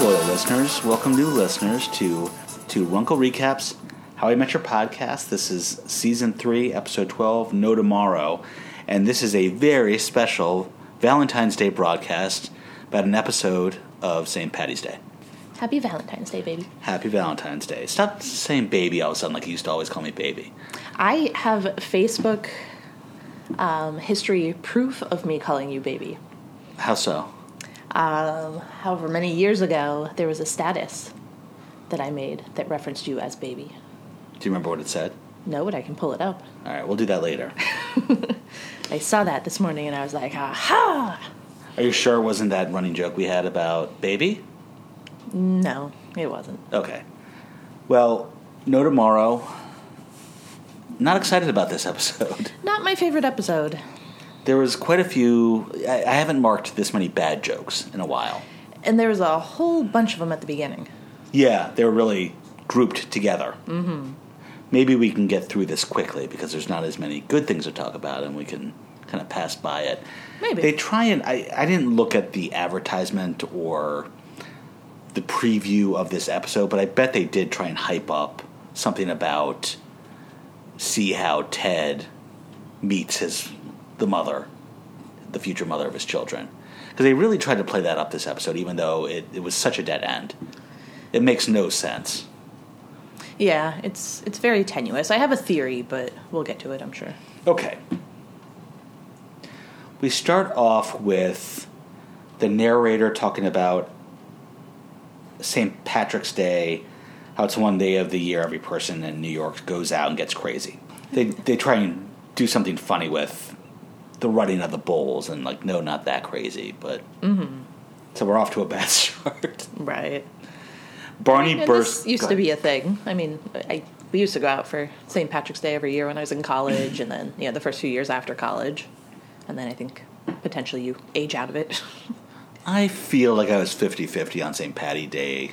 loyal listeners. Welcome, new listeners, to to Runkle Recaps How I Met Your Podcast. This is season three, episode twelve, No Tomorrow, and this is a very special Valentine's Day broadcast about an episode of St. Patty's Day. Happy Valentine's Day, baby. Happy Valentine's Day. Stop saying baby all of a sudden like you used to always call me baby. I have Facebook um, history proof of me calling you baby. How so? Um, however many years ago, there was a status that I made that referenced you as baby. Do you remember what it said? No, but I can pull it up. All right, we'll do that later. I saw that this morning and I was like, aha! Are you sure it wasn't that running joke we had about baby? No, it wasn't. Okay. Well, no tomorrow. Not excited about this episode. Not my favorite episode. There was quite a few. I, I haven't marked this many bad jokes in a while. And there was a whole bunch of them at the beginning. Yeah, they were really grouped together. Mm-hmm. Maybe we can get through this quickly because there's not as many good things to talk about, and we can kind of pass by it. Maybe. They try and I, I didn't look at the advertisement or the preview of this episode, but I bet they did try and hype up something about see how Ted meets his the mother, the future mother of his children. Because they really tried to play that up this episode, even though it, it was such a dead end. It makes no sense. Yeah, it's it's very tenuous. I have a theory, but we'll get to it, I'm sure. Okay. We start off with the narrator talking about St. Patrick's Day, how it's one day of the year every person in New York goes out and gets crazy. They they try and do something funny with the running of the bulls and like no, not that crazy, but mm-hmm. so we're off to a bad start. Right. Barney this used to be a thing. I mean, I we used to go out for St. Patrick's Day every year when I was in college, and then you know the first few years after college, and then I think potentially you age out of it. I feel like I was 50 50 on St. Patty Day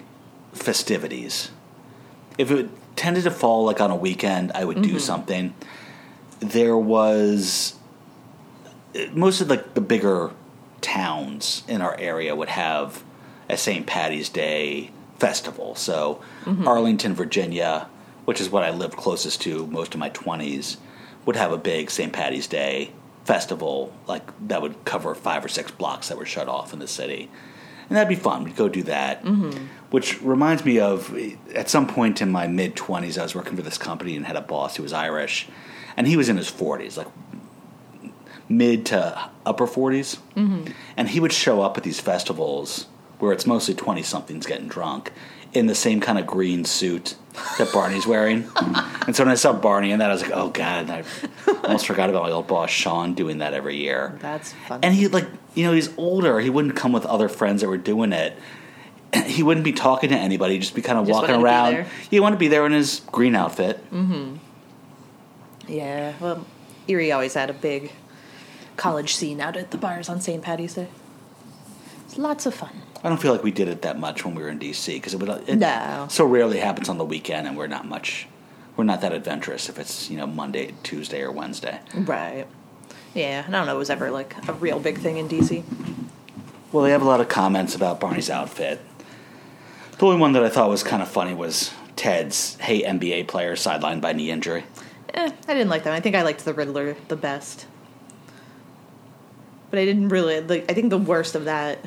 festivities. If it tended to fall like on a weekend, I would do something. There was most of like the bigger towns in our area would have a St. Patty's Day festival. So mm-hmm. Arlington, Virginia, which is what I lived closest to most of my 20s, would have a big St. Patty's Day festival like that would cover five or six blocks that were shut off in the city. And that'd be fun. We'd go do that. Mm-hmm. Which reminds me of at some point in my mid 20s, I was working for this company and had a boss who was Irish. And he was in his 40s, like mid to upper 40s. Mm-hmm. And he would show up at these festivals where it's mostly 20 somethings getting drunk in the same kind of green suit that Barney's wearing. and so when I saw Barney in that, I was like, oh, God. I almost forgot about my old boss, Sean, doing that every year. That's fun. And he, like, you know, he's older. He wouldn't come with other friends that were doing it. He wouldn't be talking to anybody, he'd just be kind of Just walking wanted to be around. He wanted to be there in his green outfit. Hmm. yeah, well, Erie always had a big college scene out at the bars on St. Patty's Day. It's lots of fun. I don't feel like we did it that much when we were in DC because it would it No. so rarely happens on the weekend, and we're not much. We're not that adventurous if it's you know Monday, Tuesday, or Wednesday. Right. Yeah, I don't know. It was ever like a real big thing in DC. Well, they have a lot of comments about Barney's outfit. The only one that I thought was kind of funny was Ted's "Hey NBA player sidelined by knee injury." Eh, I didn't like them. I think I liked the Riddler the best. But I didn't really like. I think the worst of that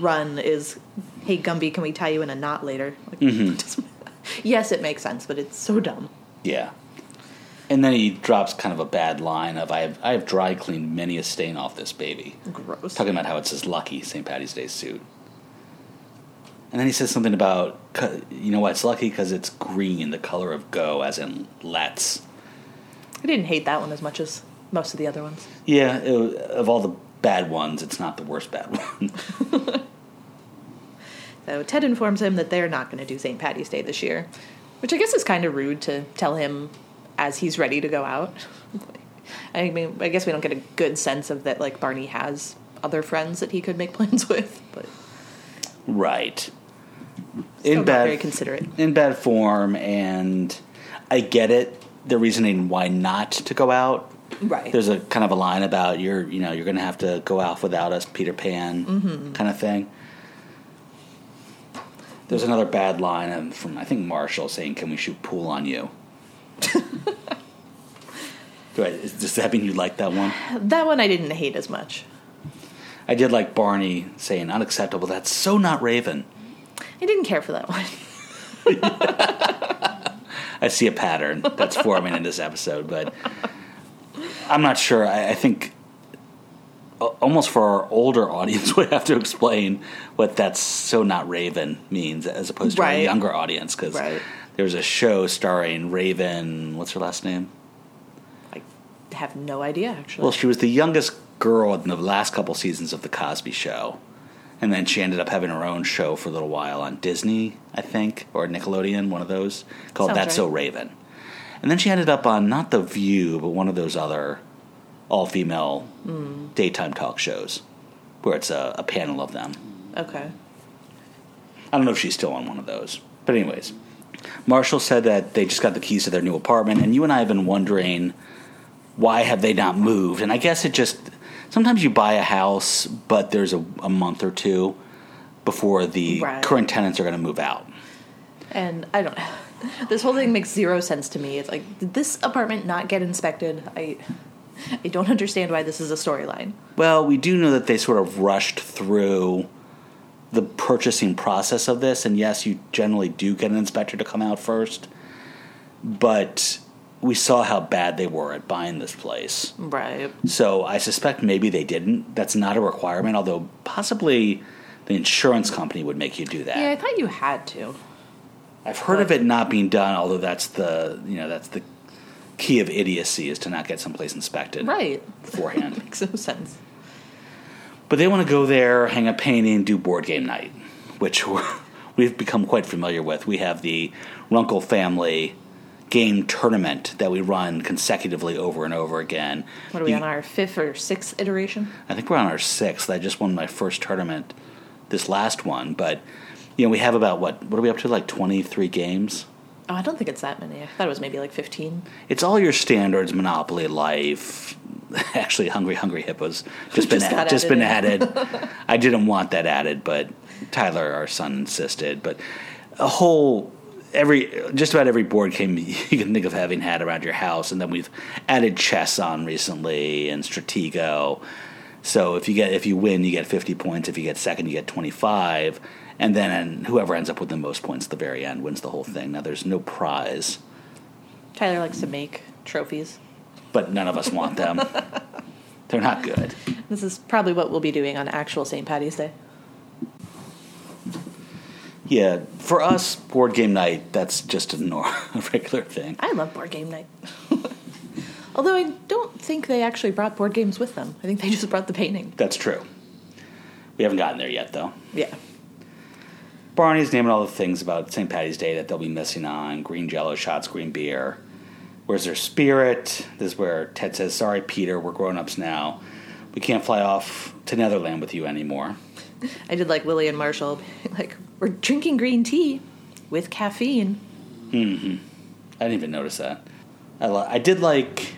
run is, "Hey Gumby, can we tie you in a knot later?" Like, mm-hmm. doesn't- yes, it makes sense, but it's so dumb. Yeah. And then he drops kind of a bad line of I have I have dry cleaned many a stain off this baby. Gross. talking about how it's his lucky St. Patty's Day suit. And then he says something about, you know why it's lucky? Because it's green, the color of go, as in let's. I didn't hate that one as much as most of the other ones. Yeah, it, of all the bad ones, it's not the worst bad one. So Ted informs him that they're not going to do St. Patty's Day this year, which I guess is kind of rude to tell him as he's ready to go out. I mean, I guess we don't get a good sense of that. Like Barney has other friends that he could make plans with, but right. still In bad, very considerate. in bad form, and I get it. The reasoning why not to go out. Right. There's a kind of a line about you're, you know, you're going to have to go off without us, Peter Pan, Mm-hmm. kind of thing. There's another bad line from I think Marshall saying, "Can we shoot pool on you?" Do I, is- does that mean you like that one? That one I didn't hate as much. I did like Barney saying, "Unacceptable." That's so not Raven. I didn't care for that one. I see a pattern that's forming in this episode, but I'm not sure. I, I think almost for our older audience, we have to explain what that's so not Raven means as opposed to our younger audience because Right. there's a show starring Raven. What's her last name? I have no idea actually. Well, she was the youngest girl in the last couple seasons of the Cosby Show, and then she ended up having her own show for a little while on Disney, I think, or Nickelodeon, one of those called Sounds That's So. Raven. And then she ended up on not The View, but one of those other all-female Hmm. daytime talk shows, where it's a, a panel of them. okay. I don't know if she's still on one of those. But anyways, Marshall said that they just got the keys to their new apartment, and you and I have been wondering why have they not moved? And I guess it just sometimes you buy a house, but there's a, a month or two before the Right. current tenants are going to move out. And I don't. This whole thing makes zero sense to me. It's like, did this apartment not get inspected? I, I don't understand why this is a storyline. Well, we do know that they sort of rushed through the purchasing process of this, and yes, you generally do get an inspector to come out first, but we saw how bad they were at buying this place. Right. So I suspect maybe they didn't. That's not a requirement, although possibly the insurance company would make you do that. Yeah, I thought you had to. I've heard of it not being done, although that's the you know that's the key of idiocy is to not get someplace inspected Right. beforehand. Makes no sense. but they want to go there, hang a painting, do board game night, which we're, we've become quite familiar with. We have the Runkle family game tournament that we run consecutively over and over again. What are we You- on our fifth or sixth iteration? I think we're on our sixth. I just won my first tournament, this last one, but you know we have about what? What are we up to? Like twenty three games. Oh, I don't think it's that many. I thought it was maybe like 15. It's all your standards: Monopoly, Life. Actually, Hungry Hungry Hippos just been Just just added been added. I didn't want that added, but Tyler, our son, insisted. But a whole every just about every board game you can think of having had around your house, and then we've added chess on recently and Stratego. So if you get if you win, you get fifty points. If you get second, you get twenty five. And then whoever ends up with the most points at the very end wins the whole thing. Now there's no prize, Tyler likes to make trophies. but none of us want them. They're not good. This is probably what we'll be doing on actual St. Patty's Day. Yeah, for us, board game night, that's just a, nor- a regular thing. I love board game night. Although I don't think they actually brought board games with them. I think they just brought the painting. That's true. We haven't gotten there yet, though. Yeah. Barney's naming all the things about St. Patty's Day that they'll be missing on green jello shots, green beer. Where's their spirit? This is where Ted says, Sorry, Peter, we're grown ups now. We can't fly off to Neverland with you anymore. I did like Lily and Marshall. Like, we're drinking green tea with caffeine. Hmm. I didn't even notice that. I, li- I did like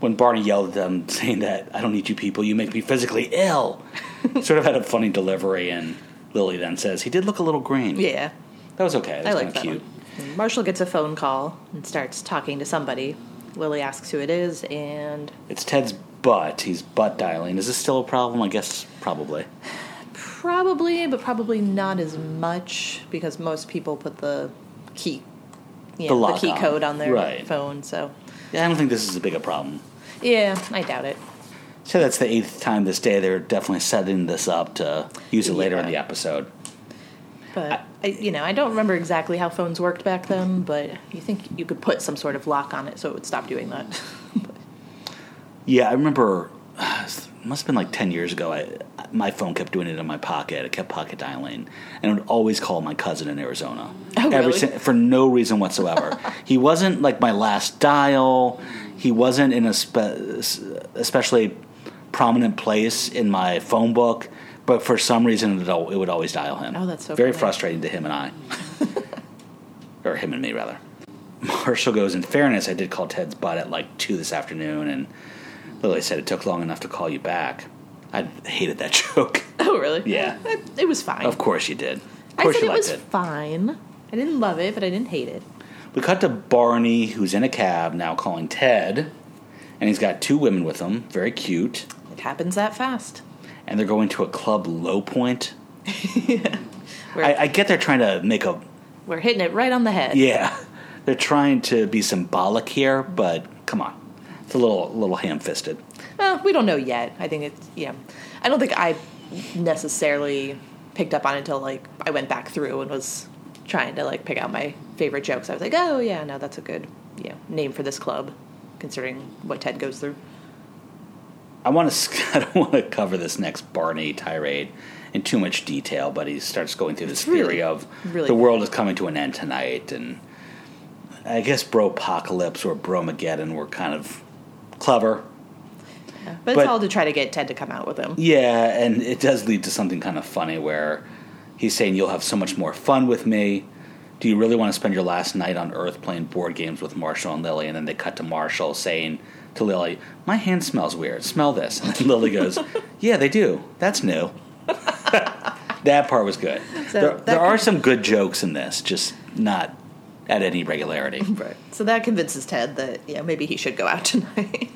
when Barney yelled at them, saying that I don't need you people, you make me physically ill. sort of had a funny delivery, and Lily then says he did look a little green. Yeah. That was okay. That I like kind that of cute. one. Marshall gets a phone call and starts talking to somebody. Lily asks who it is, and It's Ted's butt. He's butt dialing. Is this still a problem? I guess probably. probably, but probably not as much because most people put the key, The the, key on. code on their Right. phone. So, Yeah, I don't think this is a big a problem. yeah, I doubt it. So that's the eighth time this day. They're definitely setting this up to use it later in the episode. But I, you know, I don't remember exactly how phones worked back then. But you think you could put some sort of lock on it so it would stop doing that. Yeah, I remember. It must have been like ten years ago. I, my phone kept doing it in my pocket. It kept pocket dialing, and it would always call my cousin in Arizona. Oh, Every really? sin- for no reason whatsoever. he wasn't like my last dial. He wasn't in a spe- especially prominent place in my phone book. But for some reason, it, it would always dial him. Oh, that's so very funny. frustrating to him and I, or him and me rather. Marshall goes. In fairness, I did call Ted's butt at like two this afternoon, and Lily said it took long enough to call you back. I hated that joke. oh, really? Yeah. It, it was fine. of course you did. Of course said you it was it. fine. I didn't love it, but I didn't hate it. We cut to Barney, who's in a cab now calling Ted, and he's got two women with him, very cute, It happens that fast. and they're going to a club low point. We're, I, I get they're trying to make a we're hitting it right on the head. yeah, they're trying to be symbolic here, but come on, it's a little little ham fisted. Well, we don't know yet. I think it's yeah. I don't think I necessarily picked up on it until like I went back through and was trying to like pick out my favorite jokes. I was like, oh yeah, no, that's a good you know, name for this club, considering what Ted goes through. I want to I don't want to cover this next Barney tirade in too much detail, but he starts going through this really- theory of really the world is coming to an end tonight, and I guess Bropocalypse or Bromageddon were kind of clever. But it's But- all to try to get Ted to come out with him. Yeah, and it does lead to something kind of funny where he's saying you'll have so much more fun with me. Do you really want to spend your last night on Earth playing board games with Marshall and Lily? And then they cut to Marshall saying to Lily, "My hand smells weird. Smell this." And Lily goes, "Yeah, they do. That's new." that part was good. So there there are some good jokes in this, just not at any regularity. Right. So that convinces Ted that yeah maybe he should go out tonight.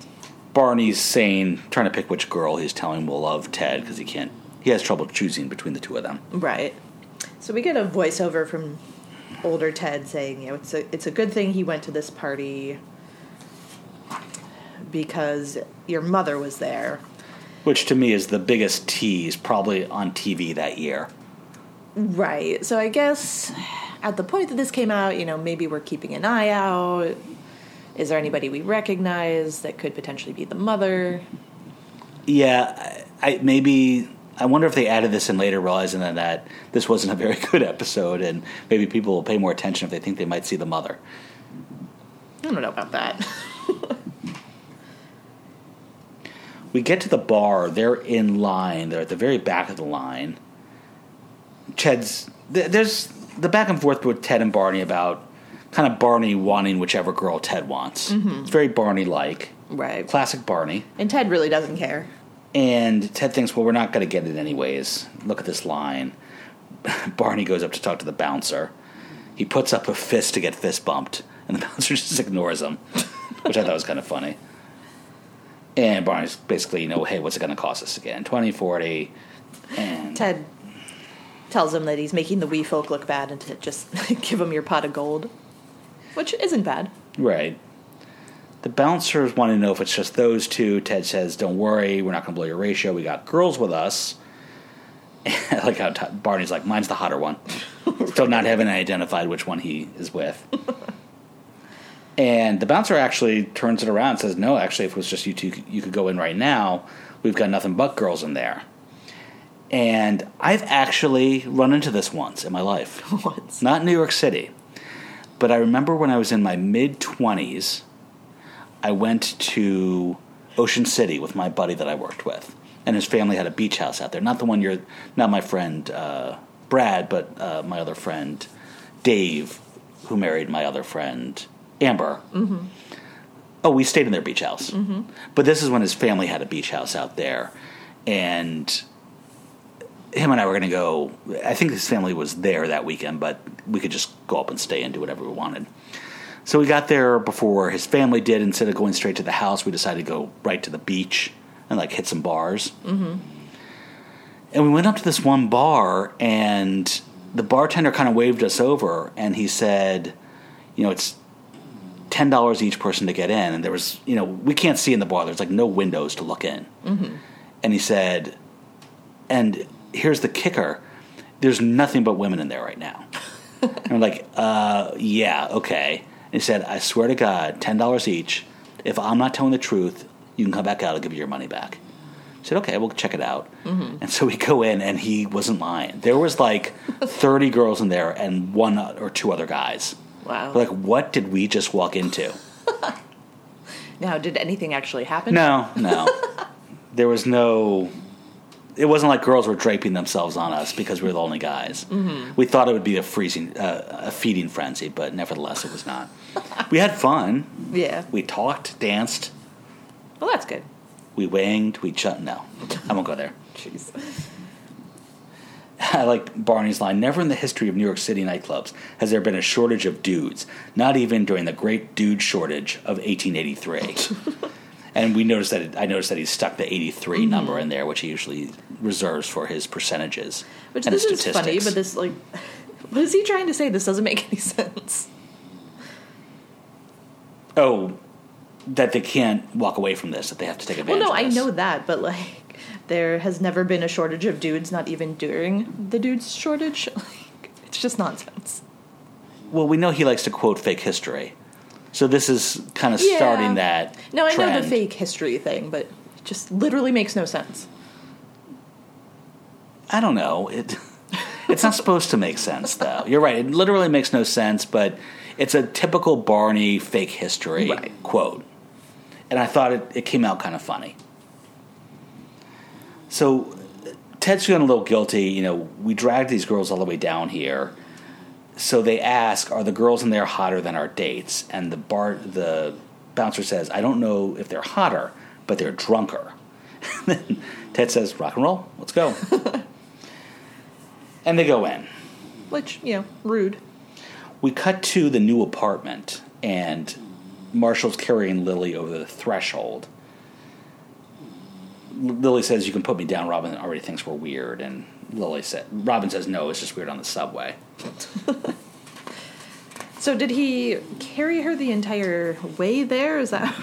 Barney's saying, trying to pick which girl he's telling will love Ted because he can't. He has trouble choosing between the two of them. Right. So we get a voiceover from older Ted saying, you know, it's a it's a good thing he went to this party because your mother was there. Which to me is the biggest tease probably on TV that year. Right. So I guess at the point that this came out, you know, maybe we're keeping an eye out. Is there anybody we recognize that could potentially be the mother? Yeah, I, I maybe I wonder if they added this in later, realizing that, that this wasn't a very good episode, and maybe people will pay more attention if they think they might see the mother. I don't know about that. We get to the bar. They're in line. They're at the very back of the line. Ted's th- there's the back and forth with Ted and Barney about kind of Barney wanting whichever girl Ted wants. Mm-hmm. It's very Barney like, right. classic Barney. And Ted really doesn't care. And Ted thinks, well, we're not going to get it anyways. Look at this line. Barney goes up to talk to the bouncer. He puts up a fist to get fist bumped, and the bouncer just ignores him, which I thought was kind of funny. And Barney's basically, you know, hey, what's it going to cost us again? 2040. And Ted tells him that he's making the wee folk look bad and to just give him your pot of gold, which isn't bad. Right. The bouncers want to know if it's just those two. Ted says, "Don't worry, we're not going to blow your ratio. We got girls with us." I like how t- Barney's like, "Mine's the hotter one." Still not having identified which one he is with. And the bouncer actually turns it around and says, "No, actually, if it was just you two, you could go in right now. We've got nothing but girls in there." And I've actually run into this once in my life Once. not in New York City, but I remember when I was in my mid 20s, I went to Ocean City with my buddy that I worked with. And his family had a beach house out there. Not the one you're, not my friend uh, Brad, but uh, my other friend Dave, who married my other friend Amber. Mm-hmm. Oh, we stayed in their beach house. Mm-hmm. But this is when his family had a beach house out there. And him and I were going to go. I think his family was there that weekend, but we could just go up and stay and do whatever we wanted. So we got there before his family did. Instead of going straight to the house, we decided to go right to the beach and like hit some bars. Mm-hmm. And we went up to this one bar, and the bartender kind of waved us over, and he said, "You know, it's ten dollars each person to get in." And there was, you know, we can't see in the bar. There's like no windows to look in. Mm-hmm. And he said, and here's the kicker there's nothing but women in there right now. and I'm like, uh, yeah, okay. And he said, I swear to God, $10 each. If I'm not telling the truth, you can come back out. I'll give you your money back. I said, okay, we'll check it out. And so we go in, and he wasn't lying. There was like 30 girls in there and one or two other guys. Wow. Like, what did we just walk into? now, did anything actually happen? No, no. there was no. It wasn't like girls were draping themselves on us because we were the only guys. Mm-hmm. We thought it would be a freezing, uh, a feeding frenzy, but nevertheless, it was not. we had fun. Yeah. We talked, danced, Well, that's good. we wanged, we ch- No, I won't go there. Jeez. I like Barney's line Never in the history of New York City nightclubs has there been a shortage of dudes, not even during the great dude shortage of 1883. and we noticed that it, I noticed that he stuck the 83 Mm-hmm. number in there, which he usually reserves for his percentages. Which and this his is funny, but this like, what is he trying to say? This doesn't make any sense. Oh, that they can't walk away from this, that they have to take advantage. Well, no, I know that, but like, there has never been a shortage of dudes, not even during the dudes shortage. Like, it's just nonsense. Well, we know he likes to quote fake history. So this is kind of Yeah. starting that. No, I know the fake history thing, but it just literally makes no sense. I don't know. It it's not supposed to make sense though. You're right. It literally makes no sense, but it's a typical Barney fake history Right. quote. And I thought it, it came out kind of funny. So Ted's feeling a little guilty. You know, we dragged these girls all the way down here. So they ask, "Are the girls in there hotter than our dates?" And the bar, the bouncer says, "I don't know if they're hotter, but they're drunker." then Ted says, "Rock and roll, let's go." and they go in. Which, you know, rude. We cut to the new apartment, and Marshall's carrying Lily over the threshold. Lily says, "You can put me down." Robin already thinks we're weird, and Lily said, "Robin says no, it's just weird on the subway." So did he carry her the entire way there? Is that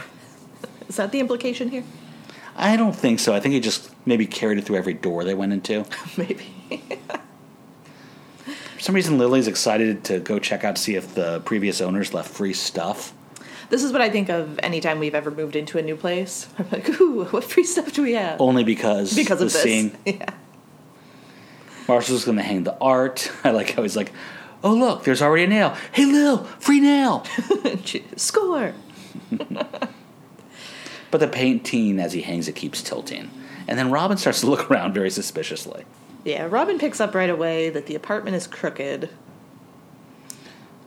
is that the implication here? I don't think so. I think he just maybe carried it through every door they went into. Maybe. For some reason, Lily's excited to go check out to see if the previous owners left free stuff. This is what I think of anytime we've ever moved into a new place. I'm like, ooh, what free stuff do we have? Only because because the of this. scene. Yeah. Marshall's going to hang the art. I like how he's like, "Oh look, there's already a nail. Hey Lil, free nail." Score. But the painting, as he hangs it, keeps tilting. And then Robin starts to look around very suspiciously. Yeah, Robin picks up right away that the apartment is crooked.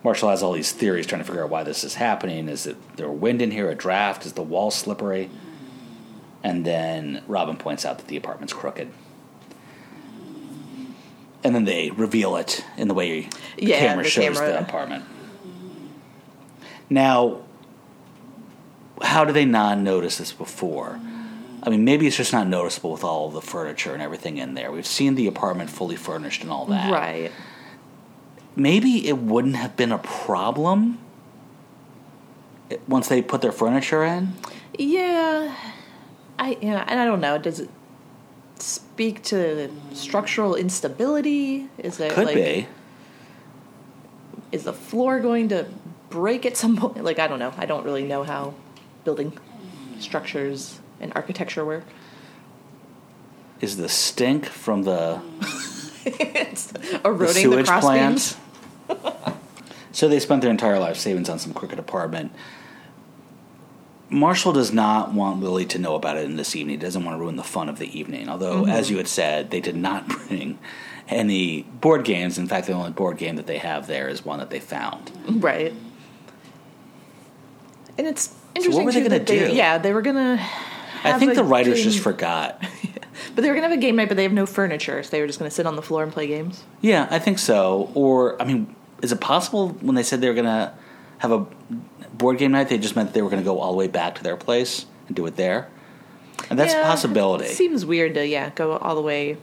Marshall has all these theories trying to figure out why this is happening. Is it there wind in here, a draft? Is the wall slippery? And then Robin points out that the apartment's crooked. And then they reveal it in the way the Yeah, camera the shows camera. the apartment. Now, how do they not notice this before? I mean, maybe it's just not noticeable with all the furniture and everything in there. We've seen the apartment fully furnished and all that. Right. Maybe it wouldn't have been a problem once they put their furniture in. Yeah. I yeah, and I don't know. Does it speak to structural instability? Is it Could like, be. Is the floor going to break at some point? Like I don't know. I don't really know how building structures and architecture work. Is the stink from the, it's the eroding the, sewage cross plant? so they spent their entire life savings on some crooked apartment. Marshall does not want Lily to know about it in this evening. He doesn't want to ruin the fun of the evening. Although, Mm-hmm. as you had said, they did not bring any board games. In fact, the only board game that they have there is one that they found. Right. And it's interesting. What were they that they- do? Yeah, they were gonna. I think the writers game- just forgot. But they were gonna have a game night, but they have no furniture, so they were just gonna sit on the floor and play games. Yeah, I think so. Or, I mean, is it possible when they said they were going to have a board game night, they just meant they were going to go all the way back to their place and do it there? And that's Yeah, a possibility. It seems weird to yeah go all the way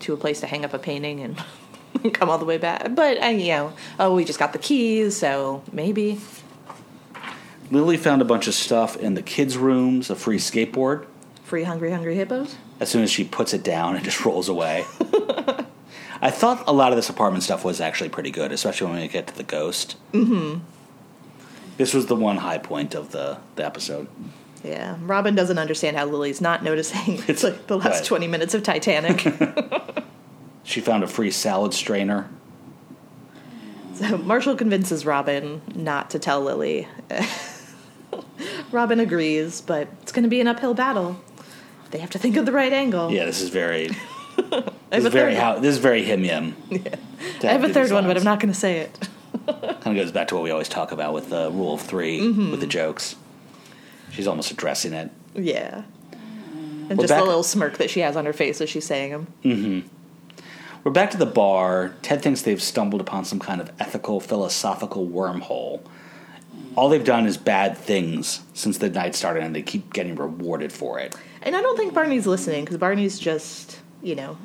to a place to hang up a painting and come all the way back. But uh, you know, oh, we just got the keys, so maybe. Lily found a bunch of stuff in the kids' rooms, a free skateboard. Free hungry hungry hippos. As soon as she puts it down, it just rolls away. I thought a lot of this apartment stuff was actually pretty good, especially when we get to the ghost. Mm-hmm. This was the one high point of the, the episode. Yeah, Robin doesn't understand how Lily's not noticing. It's like the last Right. twenty minutes of Titanic. She found a free salad strainer. so Marshall convinces Robin not to tell Lily. Robin agrees, but it's going to be an uphill battle. They have to think of the right angle. Yeah, this is very. This is very how this is very him yim. I have a third one, but I'm not going to say it. Kind of goes back to what we always talk about with the rule of 3 Mm-hmm. with the jokes. She's almost addressing it. Yeah. And We're just back- the little smirk that she has on her face as she's saying them. We're back to the bar. Ted thinks they've stumbled upon some kind of ethical, philosophical wormhole. All they've done is bad things since the night started, and they keep getting rewarded for it. And I don't think Barney's listening because Barney's just, you know,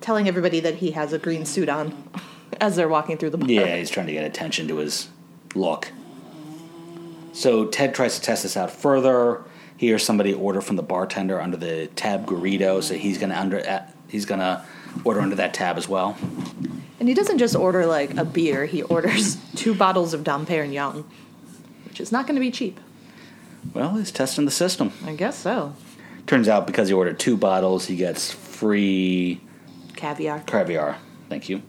telling everybody that he has a green suit on as they're walking through the bar. Yeah, he's trying to get attention to his look. So Ted tries to test this out further. He hears somebody order from the bartender under the tab Garrido, so he's gonna under uh, he's gonna order under that tab as well. And he doesn't just order like a beer; he orders two bottles of Dom Perignon, which is not going to be cheap. Well, he's testing the system. I guess so. Turns out because he ordered two bottles, he gets free Caviar. caviar. Thank you.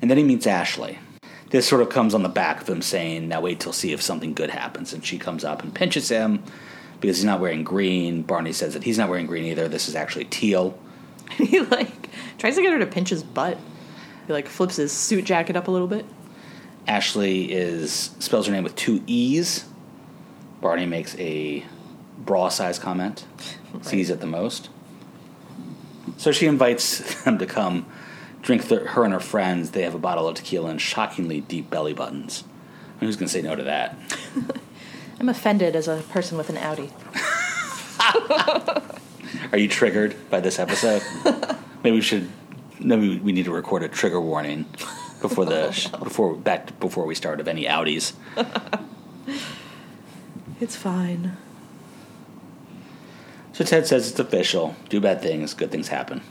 And then he meets Ashley. This sort of comes on the back of him saying, "Now wait till see if something good happens." And she comes up and pinches him because he's not wearing green. Barney says that he's not wearing green either. This is actually teal. he like tries to get her to pinch his butt. He like flips his suit jacket up a little bit. Ashley is spells her name with two e's. Barney makes a bra size comment. Sees it the most. So she invites them to come drink the, her and her friends. They have a bottle of tequila and shockingly deep belly buttons. Who's going to say no to that? I'm offended as a person with an outie. Are you triggered by this episode? maybe we should. Maybe we need to record a trigger warning before the oh, sh- before back before we start of any outies. It's fine. So Ted says it's official. Do bad things, good things happen.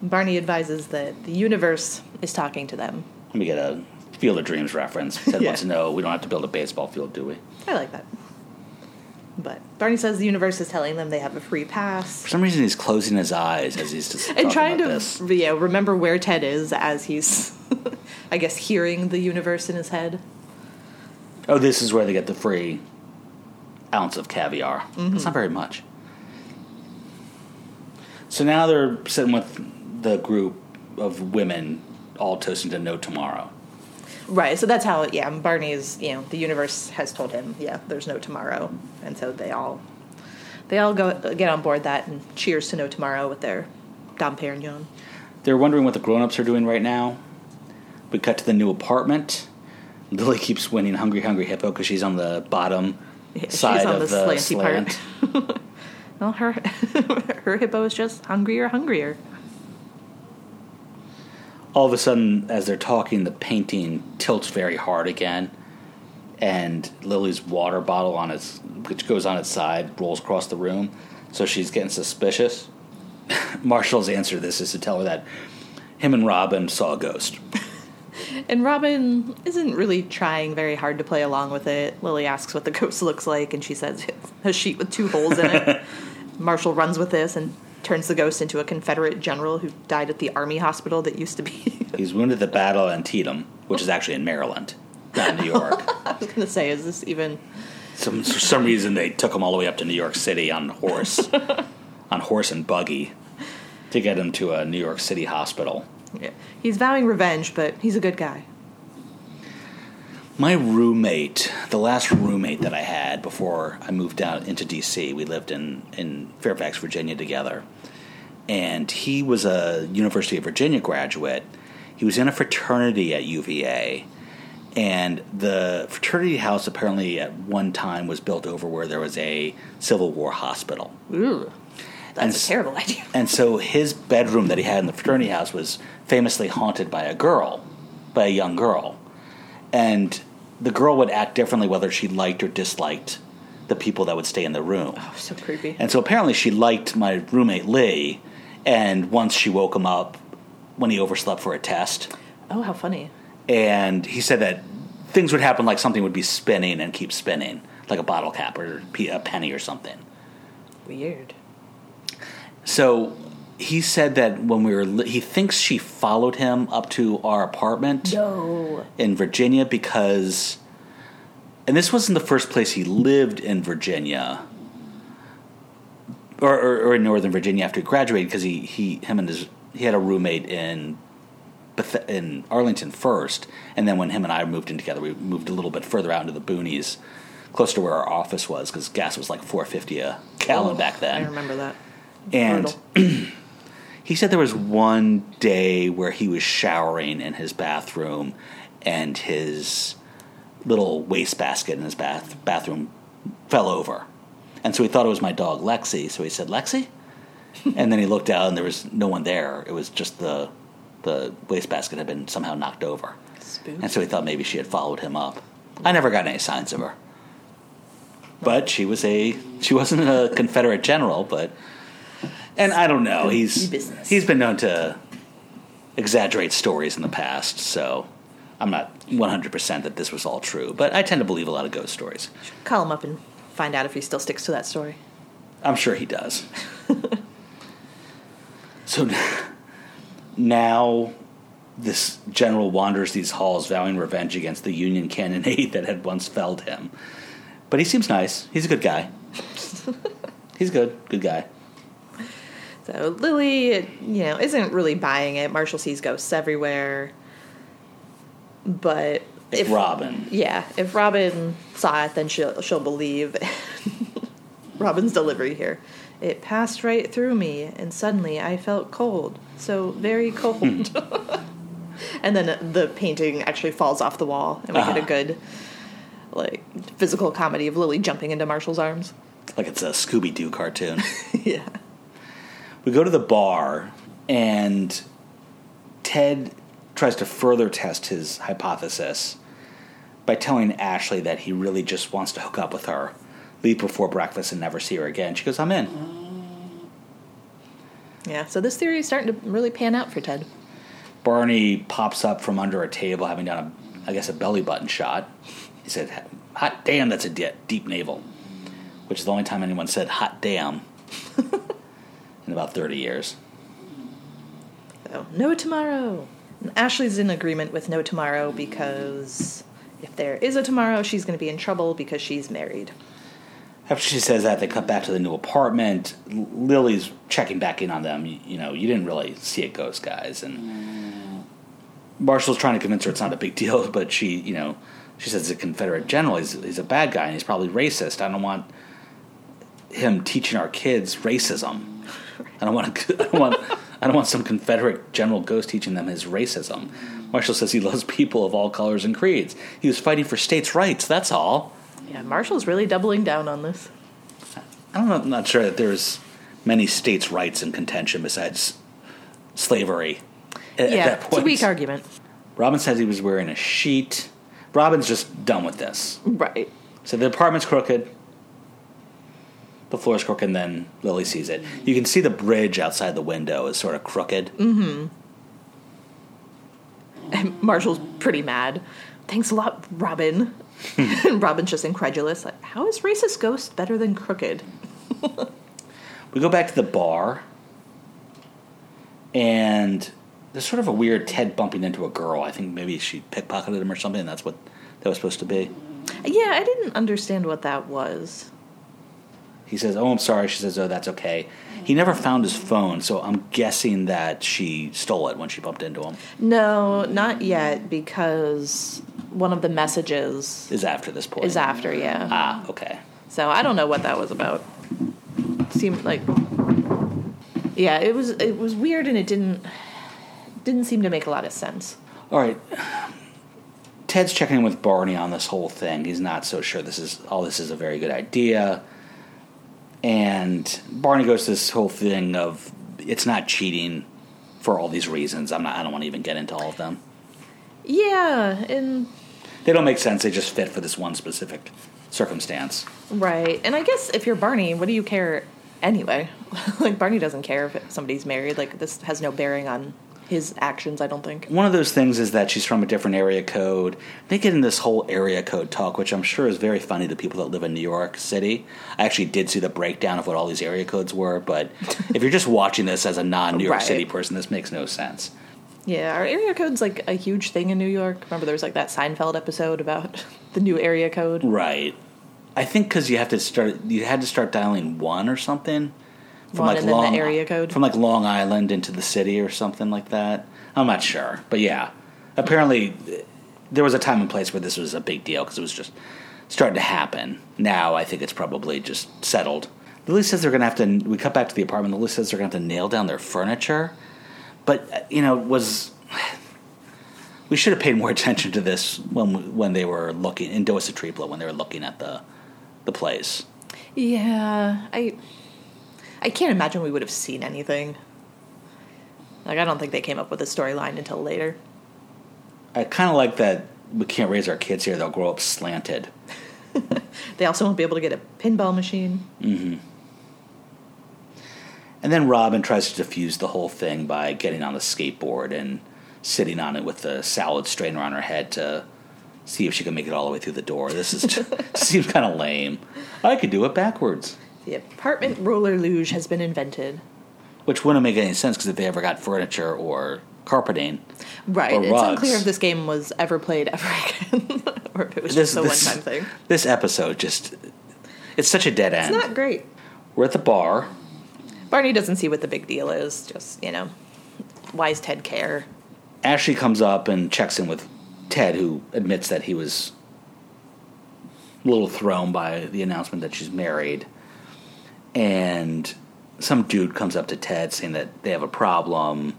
Barney advises that the universe is talking to them. Let me get a Field of Dreams reference. Ted Yeah. wants to know we don't have to build a baseball field, do we? I like that. But Barney says the universe is telling them they have a free pass. For some reason, he's closing his eyes as he's just and trying to this. you know, remember where Ted is as he's, I guess, hearing the universe in his head. Oh, this is where they get the free ounce of caviar. Mm-hmm. It's not very much. So now they're sitting with the group of women, all toasting to no tomorrow. Right, so that's how, yeah, Barney's, you know, the universe has told him, yeah, there's no tomorrow. And so they all, they all go get on board that and cheers to no tomorrow with their Dom Perignon. They're wondering what the grown-ups are doing right now. We cut to the new apartment. Lily keeps winning Hungry Hungry Hippo because she's on the bottom Yeah, she's on the the slanty part. Well, her, her hippo is just hungrier, hungrier. All of a sudden, as they're talking, the painting tilts very hard again, and Lily's water bottle on its, which goes on its side, rolls across the room. So she's getting suspicious. Marshall's answer to this is to tell her that him and Robin saw a ghost. And Robin isn't really trying very hard to play along with it. Lily asks what the ghost looks like, and she says a sheet with two holes in it. Marshall runs with this and turns the ghost into a Confederate general who died at the army hospital that used to be. He's wounded at the battle of Antietam, which is actually in Maryland, not in New York. I was going to say, is this even. some for some reason they took him all the way up to New York City on horse, on horse and buggy, to get him to a New York City hospital. Yeah. He's vowing revenge, but he's a good guy. My roommate, the last roommate that I had before I moved down into DC, we lived in in Fairfax, Virginia together, and he was a University of Virginia graduate. He was in a fraternity at UVA. And the fraternity house apparently at one time was built over where there was a Civil War hospital. Ooh. That's And a terrible idea. And so his bedroom that he had in the fraternity house was famously haunted by a girl, by a young girl. And the girl would act differently whether she liked or disliked the people that would stay in the room. Oh, so creepy. And so apparently she liked my roommate Lee, and once she woke him up when he overslept for a test. Oh, how funny. And he said that things would happen like something would be spinning and keep spinning, like a bottle cap or a penny or something. Weird. So he said that when we were, li- he thinks she followed him up to our apartment No. in Virginia because, and this wasn't the first place he lived in Virginia. Or, or, or in Northern Virginia after he graduated, because he, he him and his he had a roommate in Beth- in Arlington first, and then when him and I moved in together, we moved a little bit further out into the boonies, close to where our office was, because gas was like four fifty a gallon back then I remember that. And He said there was one day where he was showering in his bathroom and his little wastebasket in his bath bathroom fell over. And so he thought it was my dog Lexi. So he said, "Lexi?" and then he looked out and there was no one there. It was just the the wastebasket had been somehow knocked over. Spook. And so he thought maybe she had followed him up. I never got any signs of her. But she was a she wasn't a Confederate general, but and I don't know. He's Business. he's been known to exaggerate stories in the past, so I'm not 100% that this was all true, but I tend to believe a lot of ghost stories. Call him up and find out if he still sticks to that story. I'm sure he does. so now this general wanders these halls vowing revenge against the Union cannonade that had once felled him. But he seems nice. He's a good guy. He's good. Good guy. So Lily, you know, isn't really buying it. Marshall sees ghosts everywhere. But if Robin. Yeah, if Robin saw it, then she'll she'll believe. Robin's delivery here. It passed right through me, and suddenly I felt cold, so very cold. and then the painting actually falls off the wall, and we get a Uh-huh. good, like, physical comedy of Lily jumping into Marshall's arms. Like it's a Scooby Doo cartoon. yeah. We go to the bar, and Ted tries to further test his hypothesis by telling Ashley that he really just wants to hook up with her, leave before breakfast, and never see her again. She goes, I'm in. Yeah. So this theory is starting to really pan out for Ted. Barney pops up from under a table, having done, a, I guess, a belly button shot. He said, Hot damn, that's a de- deep navel. Which is the only time anyone said hot damn in about 30 years. So, no tomorrow. And Ashley's in agreement with no tomorrow because if there is a tomorrow, she's going to be in trouble because she's married. After she says that, they cut back to the new apartment. L- Lily's checking back in on them. You, you know, you didn't really see a ghost, guys. And Marshall's trying to convince her it's not a big deal, but she, you know, she says a Confederate general. He's, he's a bad guy and he's probably racist. I don't want him teaching our kids racism. I don't want. To, I don't want. I don't want some Confederate general ghost teaching them his racism. Marshall says he loves people of all colors and creeds. He was fighting for states' rights. That's all. Yeah, Marshall's really doubling down on this. I don't know, I'm not sure that there's many states' rights in contention besides slavery. At, at yeah, that it's a weak argument. Robin says he was wearing a sheet. Robin's just done with this. Right. So the apartment's crooked. The floor is crooked, and then Lily sees it. You can see the bridge outside the window is sort of crooked. Mm-hmm. And Marshall's pretty mad. Thanks a lot, Robin. and Robin's just incredulous. Like, how is racist ghost better than crooked? We go back to the bar, and there's sort of a weird Ted bumping into a girl. I think maybe she pickpocketed him or something. And that's what that was supposed to be. Yeah, I didn't understand what that was. He says, "Oh, I'm sorry." She says, "Oh, that's okay." He never found his phone, so I'm guessing that she stole it when she bumped into him. No, not yet, because one of the messages Is after this point. is after, yeah. Ah, okay. So I don't know what that was about. Seemed like Yeah, it was it was weird and it didn't didn't seem to make a lot of sense. All right. Ted's checking in with Barney on this whole thing. He's not so sure this is all this is a very good idea. And Barney goes to this whole thing of it's not cheating for all these reasons. I'm not I don't want to even get into all of them. Yeah, and They don't make sense. They just fit for this one specific circumstance. right. And I guess if you're Barney, what do you care anyway? like Barney doesn't care if somebody's married. Like this has no bearing on his actions, I don't think. One of those things is that she's from a different area code. They get in this whole area code talk, which I'm sure is very funny to people that live in New York City. I actually did see the breakdown of what all these area codes were, but if you're just watching this as a non New York Right. City person, this makes no sense. Yeah, our area code's like a huge thing in New York. Remember there was like that Seinfeld episode about the new area code? Right. I think because you have to start, you had to start dialing one or something. One and then the area code? From like Long Island into the city or something like that. I'm not sure. But yeah. Apparently, there was a time and place where this was a big deal because it was just starting to happen. Now I think it's probably just settled. Lily says they're going to have to. We cut back to the apartment. Lily says they're going to have to nail down their furniture, but you know was. We should have paid more attention to this when when they were looking in Dowisetrepla when they were looking at the the place. Yeah, I I can't imagine we would have seen anything. Like I don't think they came up with a storyline until later. I kind of like that we can't raise our kids here; they'll grow up slanted. They also won't be able to get a pinball machine. Mm-hmm. And then Robin tries to defuse the whole thing by getting on the skateboard and sitting on it with the salad strainer on her head to see if she can make it all the way through the door. This is seems kind of lame. I could do it backwards, The apartment roller luge has been invented. which wouldn't make any sense because if they ever got furniture or carpeting, Right. Or it's rugs. unclear if this game was ever played ever again, or if it was just a one-time thing. This episode just it's such a dead end. It's not great. We're at the bar. Barney doesn't see what the big deal is. Just you know, why does Ted care? Ashley comes up and checks in with Ted, who admits that he was a little thrown by the announcement that she's married. And some dude comes up to Ted saying that they have a problem.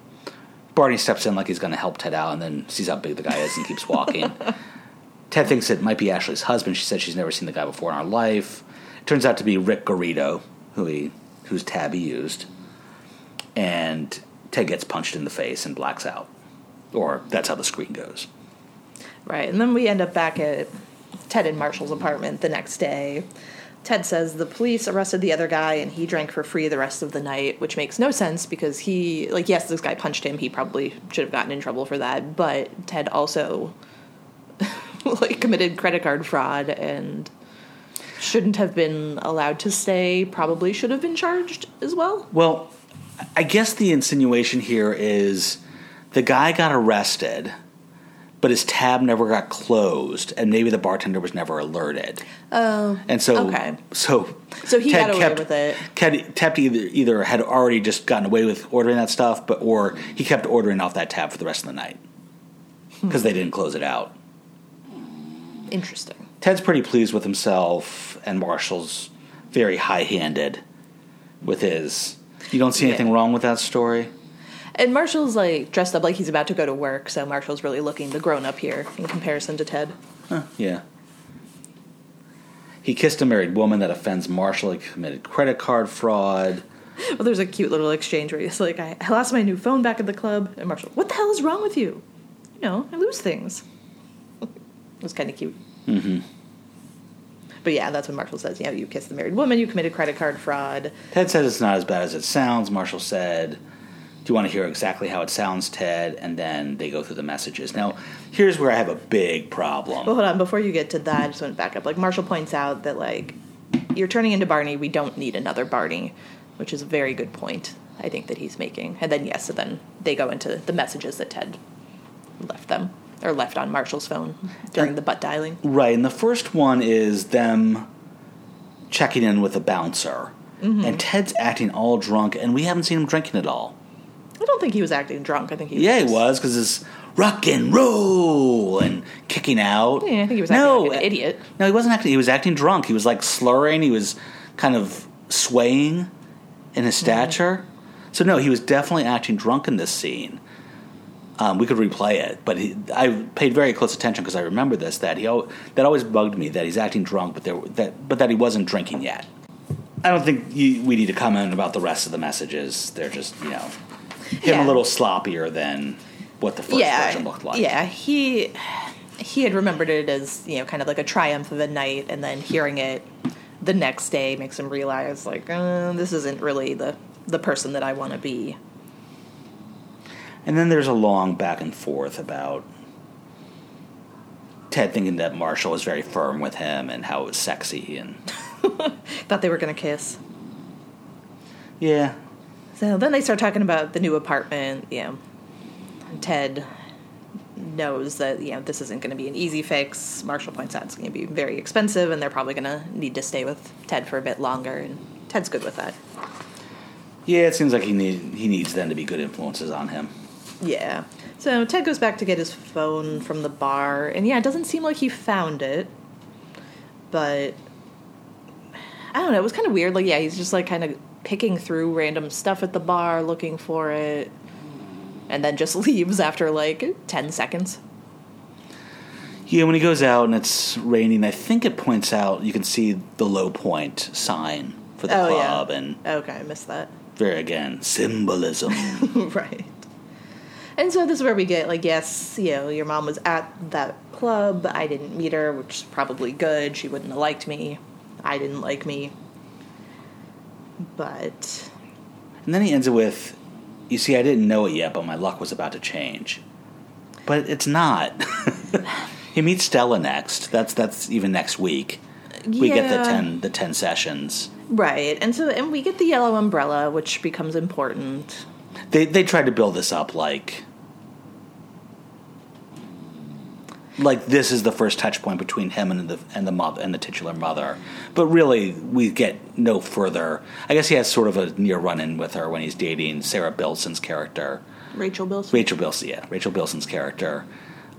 Barney steps in like he's going to help Ted out and then sees how big the guy is and keeps walking. Ted thinks it might be Ashley's husband. She said she's never seen the guy before in her life. It turns out to be Rick Garrido, who he whose tab he used. And Ted gets punched in the face and blacks out. Or that's how the screen goes. Right, and then we end up back at Ted and Marshall's apartment the next day. Ted says the police arrested the other guy and he drank for free the rest of the night, which makes no sense because he, like, yes, this guy punched him. He probably should have gotten in trouble for that, but Ted also, like, committed credit card fraud and shouldn't have been allowed to stay, probably should have been charged as well. Well, I guess the insinuation here is the guy got arrested, but his tab never got closed, and maybe the bartender was never alerted. Oh. And so, Okay. so, So he got away with it. Ted, Ted either either had already just gotten away with ordering that stuff, but or he kept ordering off that tab for the rest of the night hmm. because they didn't close it out. Interesting. Ted's pretty pleased with himself, and Marshall's very high-handed with his. You don't see anything Yeah. wrong with that story. And Marshall's like dressed up like he's about to go to work, so Marshall's really looking the grown up here in comparison to Ted. Huh, yeah. He kissed a married woman that offends Marshall. He committed credit card fraud. Well, there's a cute little exchange where he's like, I, lost my new phone back at the club. And Marshall, what the hell is wrong with you? You know, I lose things. it was kind of cute. Mm-hmm. But yeah, that's what Marshall says, you know, you kissed the married woman, you committed credit card fraud. Ted says it's not as bad as it sounds. Marshall said, Do you want to hear exactly how it sounds, Ted? And then they go through the messages. Now, here's where I have a big problem. But hold on, before you get to that, I just want to back up. Like, Marshall points out that, like, you're turning into Barney, we don't need another Barney, which is a very good point, I think, that he's making. And then, yes, so then they go into the messages that Ted left them, or left on Marshall's phone during the butt dialing. Right, and the first one is them checking in with a bouncer. Mm-hmm. And Ted's acting all drunk, and we haven't seen him drinking at all. I don't think he was acting drunk. I think he was Yeah, he just- was, because it's rock and roll and kicking out. Yeah, I think he was acting like an idiot. No, he wasn't acting. He was acting drunk. He was like slurring. He was kind of swaying in his stature. So no, he was definitely acting drunk in this scene. Um, we could replay it, but he, I paid very close attention because I remember this. That he al- that always bugged me that he's acting drunk, but there that but that he wasn't drinking yet. I don't think you, we need to comment about the rest of the messages. They're just you know him Yeah. a little sloppier than what the first yeah, version looked like. Yeah, he he had remembered it as you know kind of like a triumph of a night, and then hearing it the next day makes him realize like uh, this isn't really the the person that I want to be. And then there's a long back and forth about Ted thinking that Marshall was very firm with him and how it was sexy and Thought they were gonna kiss. yeah. So then they start talking about the new apartment. You know, Ted knows that you know this isn't going to be an easy fix. Marshall points out it's going to be very expensive, and they're probably going to need to stay with Ted for a bit longer. And Ted's good with that. Yeah, it seems like he need, he needs them to be good influences on him. Yeah. So Ted goes back to get his phone from the bar, and yeah, it doesn't seem like he found it. But I don't know. It was kind of weird. Like, yeah, he's just like kind of picking through random stuff at the bar, looking for it, and then just leaves after like ten seconds. Yeah, when he goes out and it's raining, I think it points out you can see the low point sign for the Oh, yeah. club, and Okay, I missed that. very again symbolism. right. And so this is where we get like, yes, you know, your mom was at that club. I didn't meet her, which is probably good. She wouldn't have liked me. I didn't like me. But and then he ends it with, "You see, I didn't know it yet, but my luck was about to change." But it's not. he meets Stella next. That's that's even next week. We get the ten the ten sessions. right, and so and we get the yellow umbrella, which becomes important. They they tried to build this up like like this is the first touch point between him and the and the mother and the titular mother. But really we get no further. I guess he has sort of a near run in with her when he's dating Sarah Bilson's character. Rachel Bilson. Rachel Bilson, yeah, Rachel Bilson's character.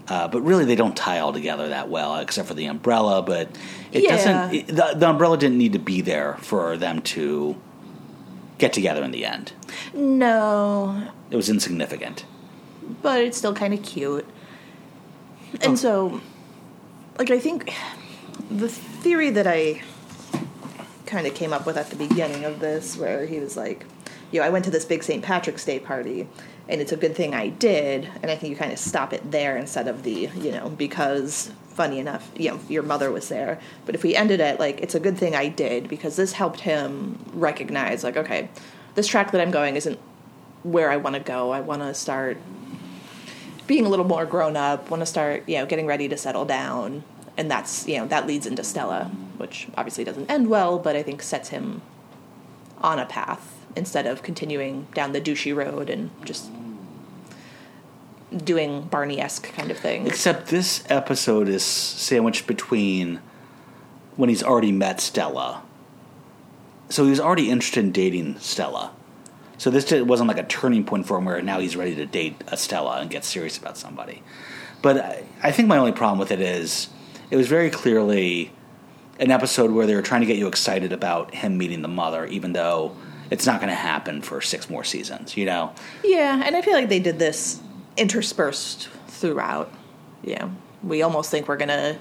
Uh, but really, they don't tie all together that well, except for the umbrella. But it Yeah. doesn't. It, the, the umbrella didn't need to be there for them to get together in the end. No, It was insignificant. but it's still kind of cute. And oh. so, like, I think the theory that I kind of came up with at the beginning of this, where he was like, you know, I went to this big St. Patrick's Day party, and it's a good thing I did. And I think you kind of stop it there instead of the, you know, because funny enough, you know, your mother was there. But if we ended it like, it's a good thing I did because this helped him recognize, like, okay, this track that I'm going isn't where I want to go. I want to start being a little more grown up, want to start, you know, getting ready to settle down. And that's, you know, that leads into Stella, which obviously doesn't end well, but I think sets him on a path instead of continuing down the douchey road and just doing Barney esque kind of things. Except this episode is sandwiched between when he's already met Stella. So he was already interested in dating Stella. So this wasn't like a turning point for him where now he's ready to date Estella and get serious about somebody. But I, think my only problem with it is it was very clearly an episode where they were trying to get you excited about him meeting the mother, even though it's not going to happen for six more seasons, you know? Yeah, and I feel like they did this interspersed throughout. Yeah, we almost think we're gonna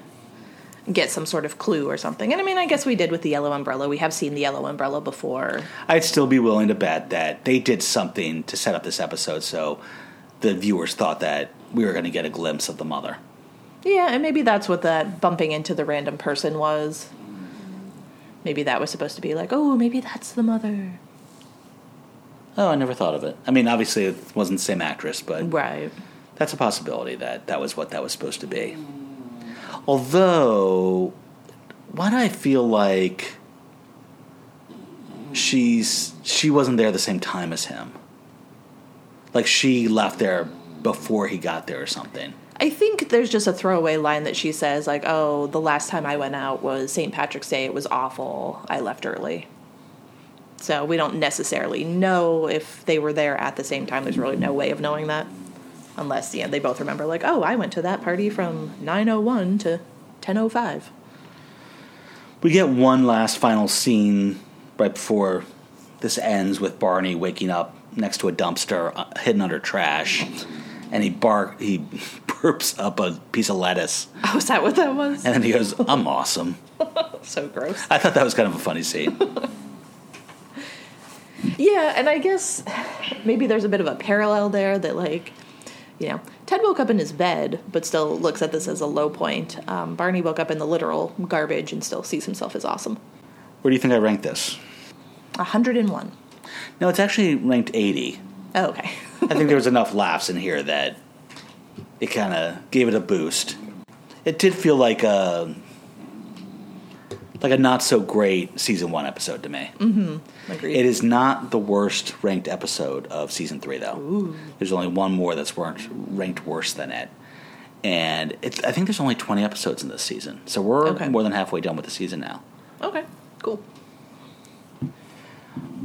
get some sort of clue or something. And I mean, I guess we did with the yellow umbrella. We have seen the yellow umbrella before. I'd still be willing to bet that they did something to set up this episode so the viewers thought that we were going to get a glimpse of the mother. Yeah, and maybe that's what that bumping into the random person was. Maybe that was supposed to be like, oh, maybe that's the mother. Oh, I never thought of it. I mean, obviously it wasn't the same actress, but Right. that's a possibility that that was what that was supposed to be. Although, why do I feel like she's she wasn't there the same time as him? Like she left there before he got there or something. I think there's just a throwaway line that she says, like, oh, the last time I went out was St. Patrick's Day. It was awful. I left early. So we don't necessarily know if they were there at the same time. There's really no way of knowing that. Unless, yeah, they both remember, like, oh, I went to that party from 9.01 to 10.05. We get one last final scene right before this ends with Barney waking up next to a dumpster uh, hidden under trash, and he bark he burps up a piece of lettuce, Oh, is that what that was? and then he goes, "I'm awesome." so gross. I thought that was kind of a funny scene. Yeah, and I guess maybe there's a bit of a parallel there that, like, you know, Ted woke up in his bed, but still looks at this as a low point. Um, Barney woke up in the literal garbage and still sees himself as awesome. Where do you think I ranked this? 101. No, it's actually ranked 80. Oh, okay. I think there was enough laughs in here that it kind of gave it a boost. It did feel like a like a not so great season one episode to me. Agreed. It is not the worst ranked episode of season three, though. There's only one more that's ranked worse than it, and it's. I think there's only 20 episodes in this season, so we're Okay. more than halfway done with the season now. Okay, cool.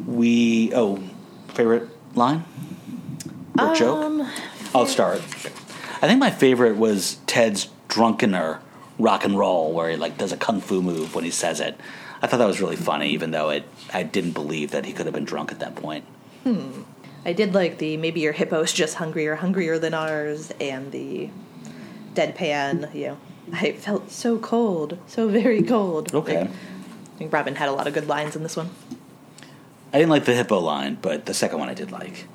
We oh, favorite line or joke? Um, I'll start. I think my favorite was Ted's drunkener rock and roll where he like does a kung fu move when he says it. I thought that was really funny, even though it I didn't believe that he could have been drunk at that point. Hmm. I did like the maybe your hippo's just hungrier, hungrier than ours, and the deadpan. You know, I felt so cold, so very cold. Okay. Like, I think Robin had a lot of good lines in this one. I didn't like the hippo line, but the second one I did like.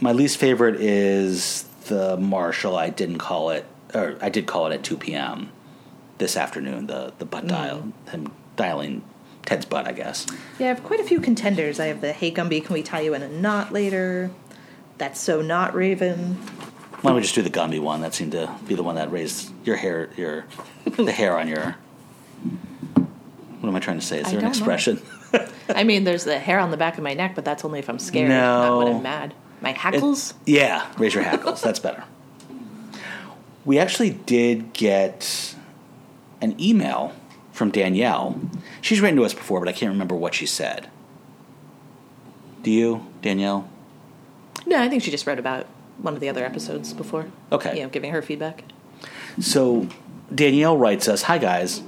My least favorite is the Marshall. I didn't call it, or I did call it at two p.m. this afternoon. The the butt mm. dial, him dialing Ted's butt, I guess. Yeah, I have quite a few contenders. I have the Hey Gumby, can we tie you in a knot later? That's so not Raven. Why don't we just do the Gumby one? That seemed to be the one that raised your hair, your the hair on your. What am I trying to say? Is there an expression? I mean, there's the hair on the back of my neck, but that's only if I'm scared, No. not when I'm mad. My hackles? Yeah, raise your hackles. That's better. We actually did get an email from Danielle. She's written to us before, but I can't remember what she said. Do you, Danielle? No, I think she just wrote about one of the other episodes before. Okay. You know, giving her feedback. So Danielle writes us, "Hi guys,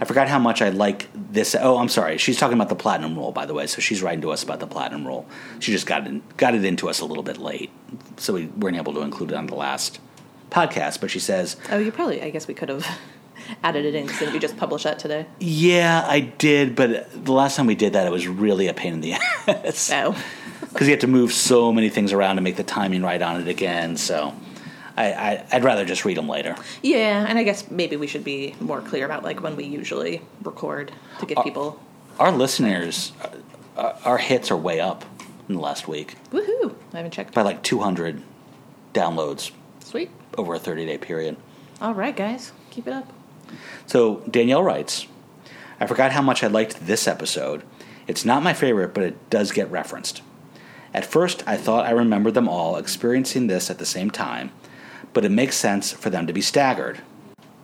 I forgot how much I like this. Oh, I'm sorry. She's talking about the platinum rule, by the way. So she's writing to us about the platinum rule. She just got it got it into us a little bit late, so we weren't able to include it on the last podcast. But she says, Oh, you probably, I guess we could have added it in since you just published that today. "Yeah, I did, but the last time we did that, it was really a pain in the ass Oh. because you had to move so many things around to make the timing right on it again. So." I, I, I'd rather just read them later. Yeah, and I guess maybe we should be more clear about like when we usually record to give people. Our listeners, uh, our hits are way up in the last week. Woohoo! I haven't checked. by like 200 downloads Sweet. over a 30 day period. All right, guys, keep it up. So Danielle writes, I forgot how much I liked this episode. It's not my favorite, but it does get referenced. At first, I thought I remembered them all experiencing this at the same time, but it makes sense for them to be staggered.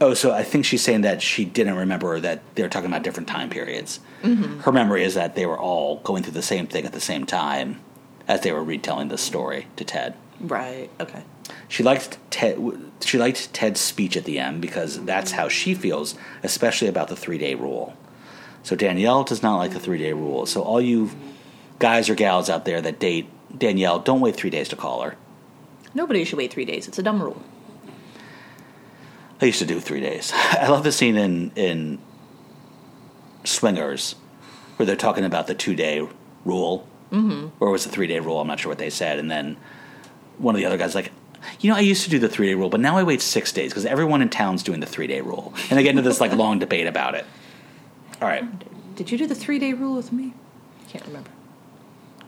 Oh, so I think she's saying that she didn't remember that they were talking about different time periods. Mm-hmm. Her memory is that they were all going through the same thing at the same time as they were retelling this story to Ted. Right. Okay. She liked Ted. She liked Ted's speech at the end because that's how she feels, especially about the three day rule. So Danielle does not like the three day rule. So all you guys or gals out there that date Danielle, don't wait three days to call her. Nobody should wait three days. It's a dumb rule. I used to do three days. I love the scene in in Swingers where they're talking about the two day rule, mm-hmm. or was it three day rule? I'm not sure what they said. And then one of the other guys like, you know, I used to do the three day rule, but now I wait six days because everyone in town's doing the three day rule, and they get into this like long debate about it. All right. Did you do the three day rule with me? Can't remember.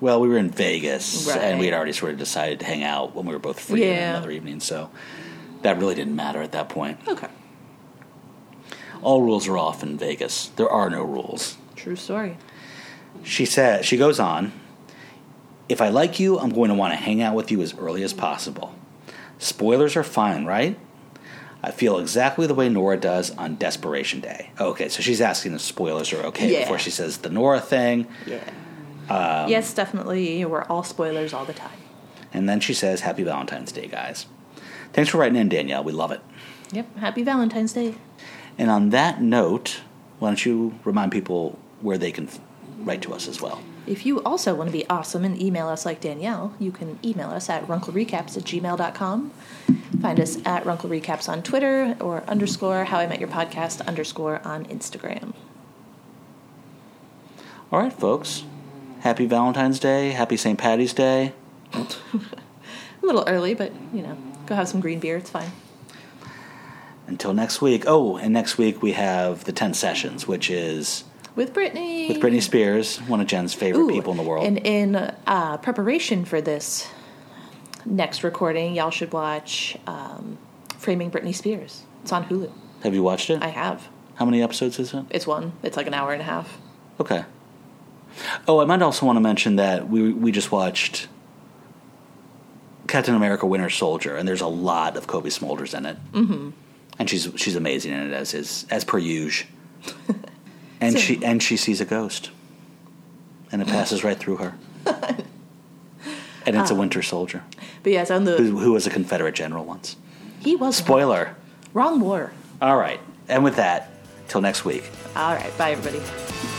Well, we were in Vegas, and we had already sort of decided to hang out when we were both free Yeah. another evening, so that really didn't matter at that point. Okay. All rules are off in Vegas. There are no rules. True story. She says she goes on, if I like you, I'm going to want to hang out with you as early as possible. Spoilers are fine, right? I feel exactly the way Nora does on Desperation Day. Okay, so she's asking if spoilers are okay Yeah. before she says the Nora thing. Yeah. Um, yes, definitely. We're all spoilers all the time. And then she says, Happy Valentine's Day, guys. Thanks for writing in, Danielle. We love it. Yep. Happy Valentine's Day. And on that note, why don't you remind people where they can write to us as well? If you also want to be awesome and email us like Danielle, you can email us at runklerecaps at gmail.com. Find us at Runkle Recaps on Twitter or underscore How I Met Your Podcast underscore on Instagram. All right, folks. Happy Valentine's Day. Happy St. Patty's Day. A little early, but you know, go have some green beer. It's fine. Until next week. Oh, and next week we have the 10 Sessions, which is With Brittany. with Britney Spears, one of Jen's favorite Ooh, people in the world. And in uh, preparation for this next recording, y'all should watch um, Framing Britney Spears. It's on Hulu. have you watched it? I have. How many episodes is it? It's one. It's like an hour and a half. Okay. Oh, I might also want to mention that we we just watched Captain America: Winter Soldier, and there's a lot of Cobie Smulders in it, mm-hmm. and she's she's amazing in it as is as per usual. and she and she sees a ghost, and it mm. passes right through her. and it's a ah. Winter Soldier But yes, on the who, who was a Confederate general once. he was Spoiler. wrong war. All right. And with that, till next week. All right. Bye, everybody.